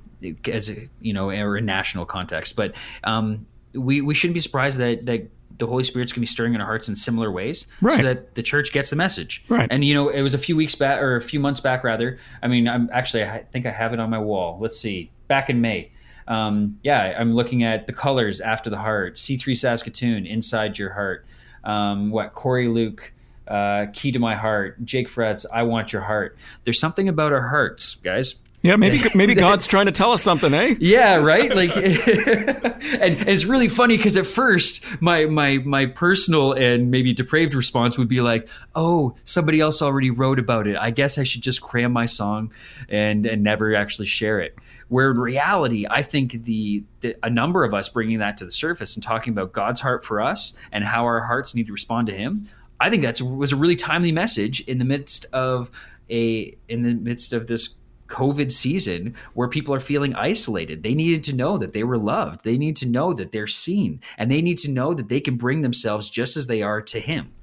Speaker 1: as a, you know, or a national context. But um, we we shouldn't be surprised that that the Holy Spirit's going to be stirring in our hearts in similar ways,
Speaker 2: right.
Speaker 1: so that the church gets the message.
Speaker 2: Right.
Speaker 1: And you know, it was a few weeks back or a few months back, rather. I mean, I'm actually I think I have it on my wall. Let's see, back in May. Um, yeah, I'm looking at the colors after the heart. C3 Saskatoon, inside your heart. Um, what Corey Luke. Uh, key to my heart, Jake Fretz, I want your heart. There's something about our hearts, guys.
Speaker 2: Yeah, maybe maybe God's trying to tell us something, eh?
Speaker 1: Yeah, right. Like, and, and it's really funny because at first my my my personal and maybe depraved response would be like, "Oh, somebody else already wrote about it. I guess I should just cram my song and and never actually share it." Where in reality, I think the, the a number of us bringing that to the surface and talking about God's heart for us and how our hearts need to respond to Him, I think that was a really timely message in the midst of a in the midst of this COVID season where people are feeling isolated. They needed to know that they were loved. They need to know that they're seen, and they need to know that they can bring themselves just as they are to Him.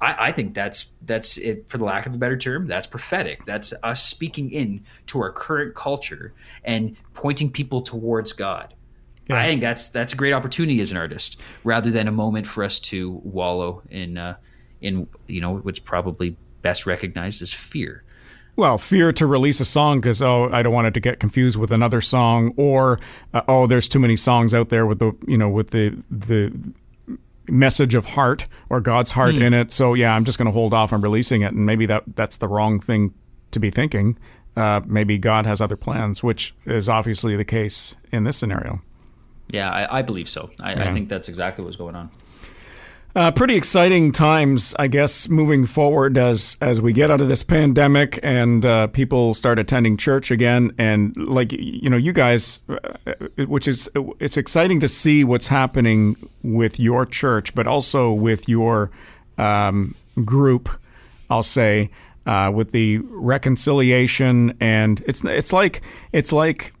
Speaker 1: I, I think that's that's it. For the lack of a better term, that's prophetic. That's us speaking in to our current culture and pointing people towards God. Yeah. I think that's that's a great opportunity as an artist, rather than a moment for us to wallow in uh, in you know what's probably best recognized as fear.
Speaker 2: Well, fear to release a song because oh, I don't want it to get confused with another song, or uh, oh, there's too many songs out there with the you know with the the message of heart or God's heart mm. in it. So yeah, I'm just going to hold off on releasing it, and maybe that that's the wrong thing to be thinking. Uh, maybe God has other plans, which is obviously the case in this scenario.
Speaker 1: Yeah, I, I believe so. I, yeah. I think that's exactly what's going on.
Speaker 2: Uh, pretty exciting times, I guess, moving forward as as we get out of this pandemic and uh, people start attending church again. And like you know, you guys, uh, which is it's exciting to see what's happening with your church, but also with your um, group. I'll say uh, with the reconciliation, and it's it's like it's like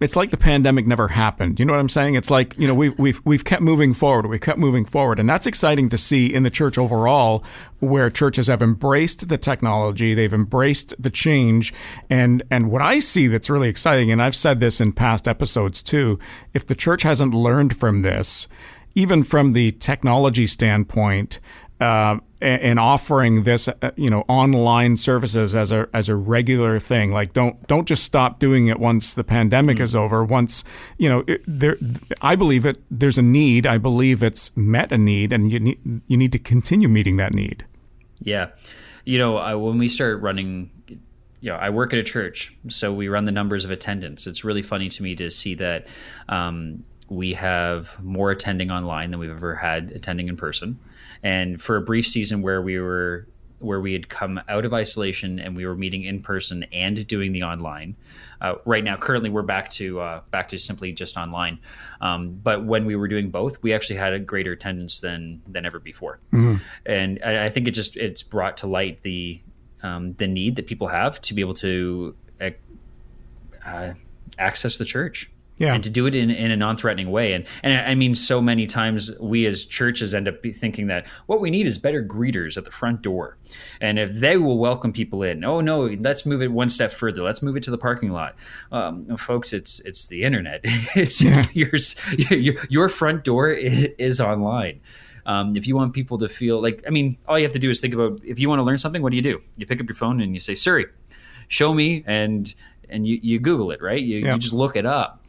Speaker 2: it's like the pandemic never happened. You know what I'm saying? It's like you know we've we've we've kept moving forward. We've kept moving forward, and that's exciting to see in the church overall, where churches have embraced the technology, they've embraced the change, and and what I see that's really exciting, and I've said this in past episodes too. If the church hasn't learned from this, even from the technology standpoint, uh, and offering this, uh, you know, online services as a as a regular thing. Like, don't don't just stop doing it once the pandemic mm-hmm. is over. Once, you know, it, there, I believe it. There's a need. I believe it's met a need, and you need you need to continue meeting that need.
Speaker 1: Yeah, you know, I, when we start running you know, I work at a church, so we run the numbers of attendance. It's really funny to me to see that um, we have more attending online than we've ever had attending in person. And for a brief season where we were where we had come out of isolation and we were meeting in person and doing the online. Uh, right now, currently, we're back to uh, back to simply just online. Um, but when we were doing both, we actually had a greater attendance than than ever before. Mm-hmm. And I, I, think it just it's brought to light the um, the need that people have to be able to uh, access the church
Speaker 2: yeah.
Speaker 1: and to do it in, in a non-threatening way. And and I mean so many times we as churches end up thinking that what we need is better greeters at the front door. And if they will welcome people in oh no let's move it one step further. Let's move it to the parking lot. Um, folks it's it's the internet. It's yeah. your, your, your front door is, is online. Um, if you want people to feel like I mean all you have to do is think about if you want to learn something what do you do? You pick up your phone and you say Siri show me and and you, you Google it right? You, yeah. you just look it up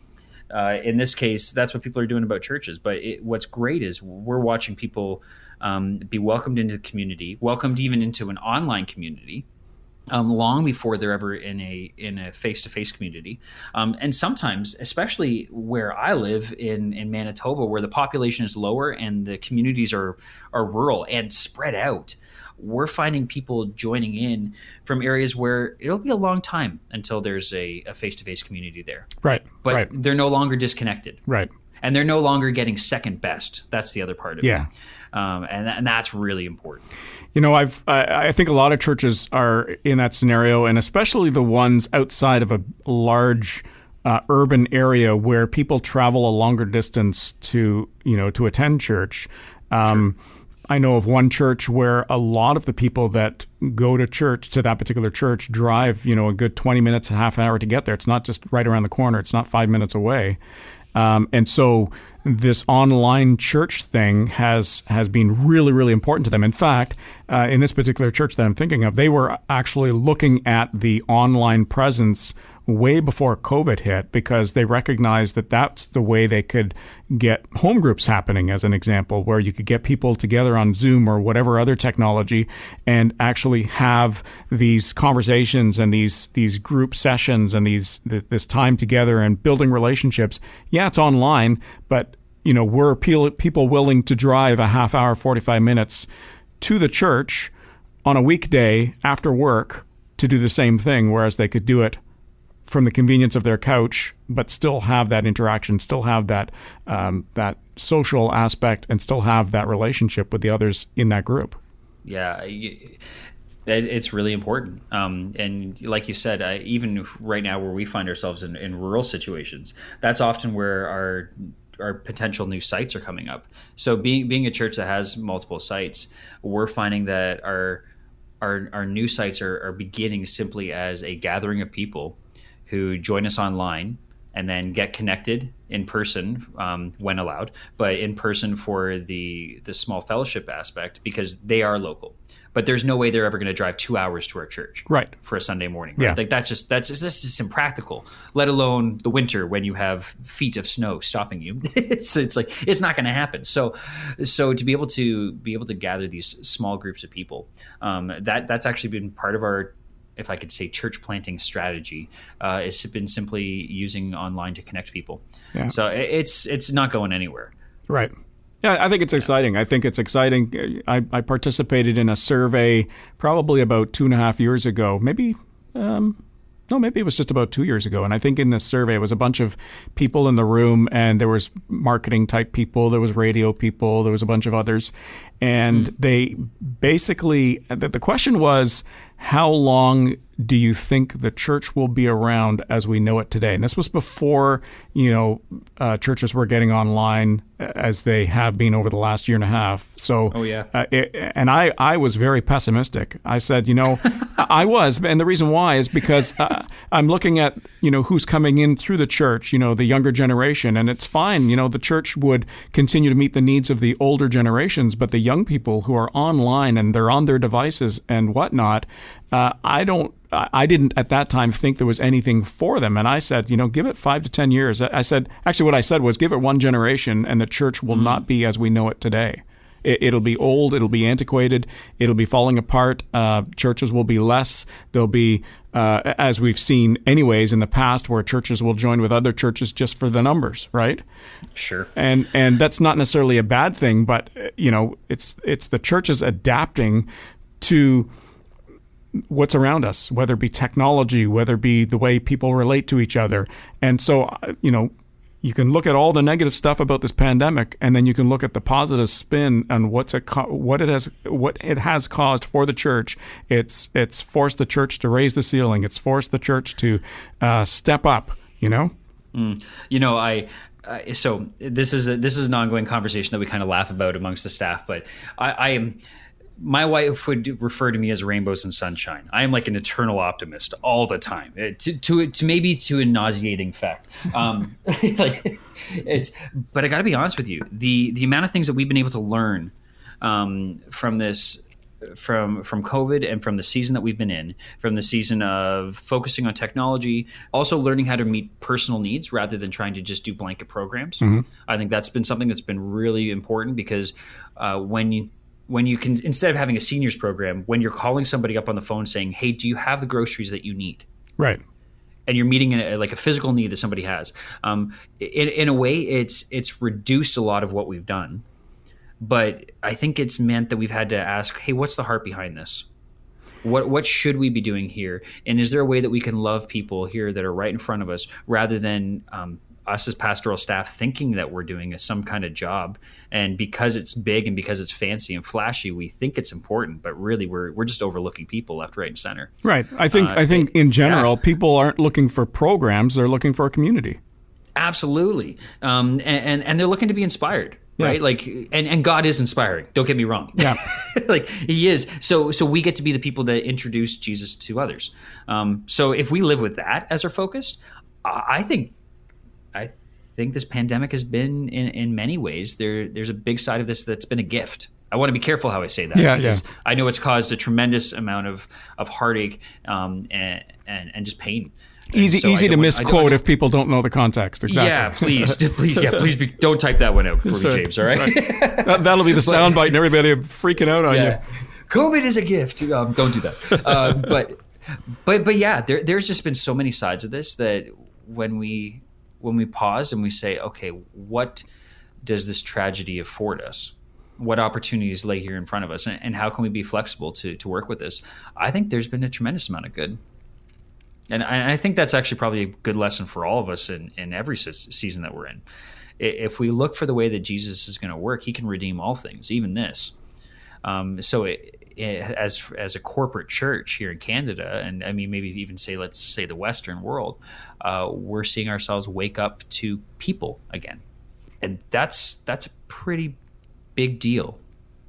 Speaker 1: uh, in this case, that's what people are doing about churches. But it, what's great is we're watching people um, be welcomed into the community, welcomed even into an online community, um, long before they're ever in a in a face to face community. Um, and sometimes, especially where I live in in Manitoba, where the population is lower and the communities are are rural and spread out, we're finding people joining in from areas where it'll be a long time until there's a face to face community there.
Speaker 2: Right.
Speaker 1: But
Speaker 2: right.
Speaker 1: they're no longer disconnected.
Speaker 2: Right.
Speaker 1: And they're no longer getting second best. That's the other part of
Speaker 2: yeah.
Speaker 1: it. Um, and, and that's really important.
Speaker 2: You know, I've I, I, think a lot of churches are in that scenario, and especially the ones outside of a large uh, urban area where people travel a longer distance to you know to attend church. Um, sure. I know of one church where a lot of the people that go to church to that particular church drive, you know, a good 20 minutes, a half an hour to get there. It's not just right around the corner. It's not five minutes away. Um, and so this online church thing has has been really really important to them. In fact, uh, in this particular church that I'm thinking of, they were actually looking at the online presence way before COVID hit because they recognized that that's the way they could get home groups happening, as an example, where you could get people together on Zoom or whatever other technology and actually have these conversations and these these group sessions and these this time together and building relationships. Yeah, it's online, but you know, were people willing to drive a half hour, 45 minutes to the church on a weekday after work to do the same thing, whereas they could do it from the convenience of their couch, but still have that interaction, still have that um, that social aspect, and still have that relationship with the others in that group.
Speaker 1: Yeah, it's really important. Um, and like you said, even right now where we find ourselves in, in rural situations, that's often where our our potential new sites are coming up. So being being a church that has multiple sites, we're finding that our our, our new sites are, are beginning simply as a gathering of people who join us online and then get connected in person um, when allowed, but in person for the the small fellowship aspect because they are local. But there's no way they're ever going to drive two hours to our church,
Speaker 2: right,
Speaker 1: for a Sunday morning. Right?
Speaker 2: Yeah,
Speaker 1: like that's just that's just, that's just impractical. Let alone the winter when you have feet of snow stopping you. it's it's like it's not going to happen. So so to be able to be able to gather these small groups of people, um, that that's actually been part of our if I could say, church planting strategy. Uh, it's been simply using online to connect people. Yeah. So it's it's not going anywhere.
Speaker 2: Right. Yeah, I think it's exciting. I think it's exciting. I, I participated in a survey probably about two and a half years ago, maybe um, no, maybe it was just about two years ago. And I think in this survey, it was a bunch of people in the room, and there was marketing type people, there was radio people, there was a bunch of others, and mm. they basically the, the question was, how long do you think the church will be around as we know it today? And this was before you know uh, churches were getting online as they have been over the last year and a half. So,
Speaker 1: oh yeah,
Speaker 2: uh, it, and I I was very pessimistic. I said, you know, I was, and the reason why is because uh, I'm looking at you know who's coming in through the church, you know, the younger generation, and it's fine. You know, the church would continue to meet the needs of the older generations, but the young people who are online and they're on their devices and whatnot, uh, I don't I didn't at that time think there was anything for them. And I said, you know, give it five to 10 years. I said, actually, what I said was give it one generation and the church will mm-hmm. not be as we know it today. It, will be old, it'll be antiquated, it'll be falling apart. Uh, churches will be less. There'll be, uh, as we've seen anyways in the past, where churches will join with other churches just for the numbers, right?
Speaker 1: Sure.
Speaker 2: And and that's not necessarily a bad thing, but you know, it's it's the churches adapting to what's around us, whether it be technology, whether it be the way people relate to each other. And so, uh, you know, you can look at all the negative stuff about this pandemic, and then you can look at the positive spin and what's it co- what it has what it has caused for the church. It's it's forced the church to raise the ceiling. It's forced the church to uh, step up. You know.
Speaker 1: Mm. You know, I uh, so this is a, this is an ongoing conversation that we kind of laugh about amongst the staff, but I, I am my wife would refer to me as rainbows and sunshine. I am like an eternal optimist all the time, uh, to to, to maybe to a nauseating fact. Um, like it's, but I got to be honest with you. The the amount of things that we've been able to learn um, from this from from COVID and from the season that we've been in, from the season of focusing on technology, also learning how to meet personal needs rather than trying to just do blanket programs. Mm-hmm. I think that's been something that's been really important because uh, when you when you can instead of having a seniors program when you're calling somebody up on the phone saying hey do you have the groceries that you need?
Speaker 2: Right.
Speaker 1: And you're meeting a, like a physical need that somebody has. Um, in, in a way it's it's reduced a lot of what we've done. But i think it's meant that we've had to ask hey what's the heart behind this? What what should we be doing here? And is there a way that we can love people here that are right in front of us rather than um, us as pastoral staff thinking that we're doing a, some kind of job. And because it's big and because it's fancy and flashy we think it's important but really we're, we're just overlooking people left right and center.
Speaker 2: Right. I think uh, i think in general yeah. people aren't looking for programs they're looking for a community.
Speaker 1: Absolutely. Um, and, and, and they're looking to be inspired yeah. right? Like and and god is inspiring. Don't get me wrong.
Speaker 2: Yeah.
Speaker 1: Like he is. So so we get to be the people that introduce jesus to others. Um, so if we live with that as our focus i think think this pandemic has been in, in many ways there there's a big side of this that's been a gift. I want to be careful how I say that
Speaker 2: yeah, because
Speaker 1: yeah. I know it's caused a tremendous amount of of heartache um, and, and and just pain.
Speaker 2: Easy, so easy to misquote if people don't know the context. Exactly.
Speaker 1: Yeah, please, please, yeah, please, be, don't type that one out for me, James. All right,
Speaker 2: that, will be the soundbite, and everybody freaking out on yeah. you.
Speaker 1: COVID is a gift. Um, don't do that. Uh, but, but, but yeah, there, there's just been so many sides of this that when we when we pause and we say, okay, what does this tragedy afford us? What opportunities lay here in front of us, and, and how can we be flexible to to work with this? I think there's been a tremendous amount of good, and I, I think that's actually probably a good lesson for all of us in in every se- season that we're in. If we look for the way that Jesus is going to work, He can redeem all things, even this. Um, so it, as as a corporate church here in Canada, and I mean maybe even say let's say the Western world, uh, we're seeing ourselves wake up to people again, and that's that's a pretty big deal.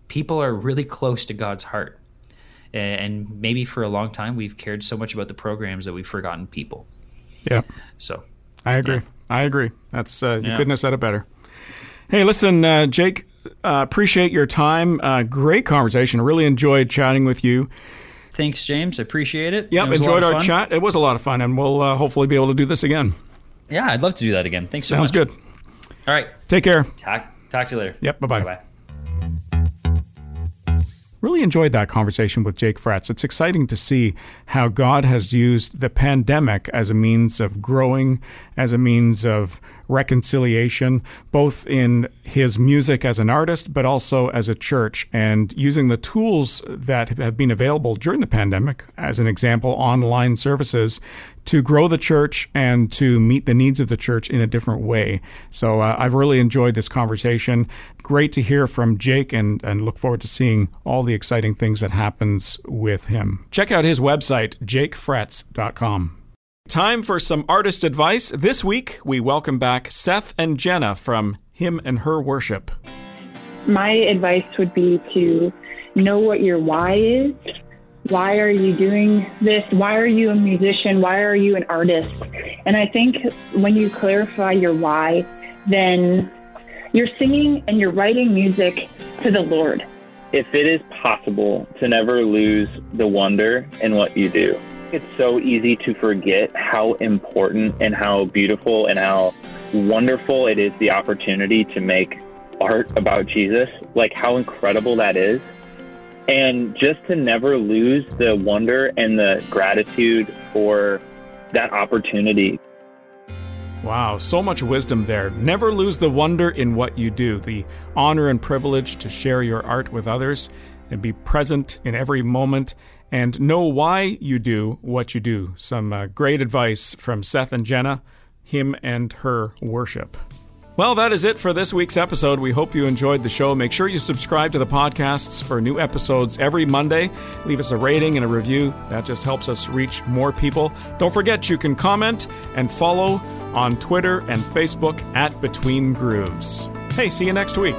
Speaker 1: People are really close to God's heart, and maybe for a long time we've cared so much about the programs that we've forgotten people.
Speaker 2: Yeah.
Speaker 1: So
Speaker 2: I agree. Yeah. I agree. That's uh, you yeah. couldn't have said it better. Hey, listen, uh, Jake. Uh, appreciate your time. Uh, great conversation. Really enjoyed chatting with you.
Speaker 1: Thanks, James. I appreciate it.
Speaker 2: Yep,
Speaker 1: it
Speaker 2: enjoyed our chat. It was a lot of fun, and we'll uh, hopefully be able to do this again.
Speaker 1: Yeah, I'd love to do that again. Thanks so
Speaker 2: Sounds
Speaker 1: much.
Speaker 2: good.
Speaker 1: All right.
Speaker 2: Take care.
Speaker 1: Talk, talk to you later.
Speaker 2: Yep. Bye bye. bye Really enjoyed that conversation with Jake Fretz. It's exciting to see how God has used the pandemic as a means of growing, as a means of reconciliation, both in his music as an artist, but also as a church, and using the tools that have been available during the pandemic, as an example, online services, to grow the church and to meet the needs of the church in a different way. So uh, I've really enjoyed this conversation. Great to hear from Jake and, and look forward to seeing all the exciting things that happens with him. Check out his website, jakefretz.com. Time for some artist advice. This week, we welcome back Seth and Jenna from Him and Her Worship.
Speaker 4: My advice would be to know what your why is. Why are you doing this? Why are you a musician? Why are you an artist? And I think when you clarify your why, then you're singing and you're writing music to the Lord.
Speaker 5: If it is possible to never lose the wonder in what you do, it's so easy to forget how important and how beautiful and how wonderful it is the opportunity to make art about Jesus, like how incredible that is. And just to never lose the wonder and the gratitude for that opportunity.
Speaker 2: Wow, so much wisdom there. Never lose the wonder in what you do, the honor and privilege to share your art with others and be present in every moment and know why you do what you do. Some uh, great advice from Seth and Jenna, him and her worship. Well, that is it for this week's episode. We hope you enjoyed the show. Make sure you subscribe to the podcasts for new episodes every Monday. Leave us a rating and a review. That just helps us reach more people. Don't forget, you can comment and follow on Twitter and Facebook at Between Grooves. Hey, see you next week.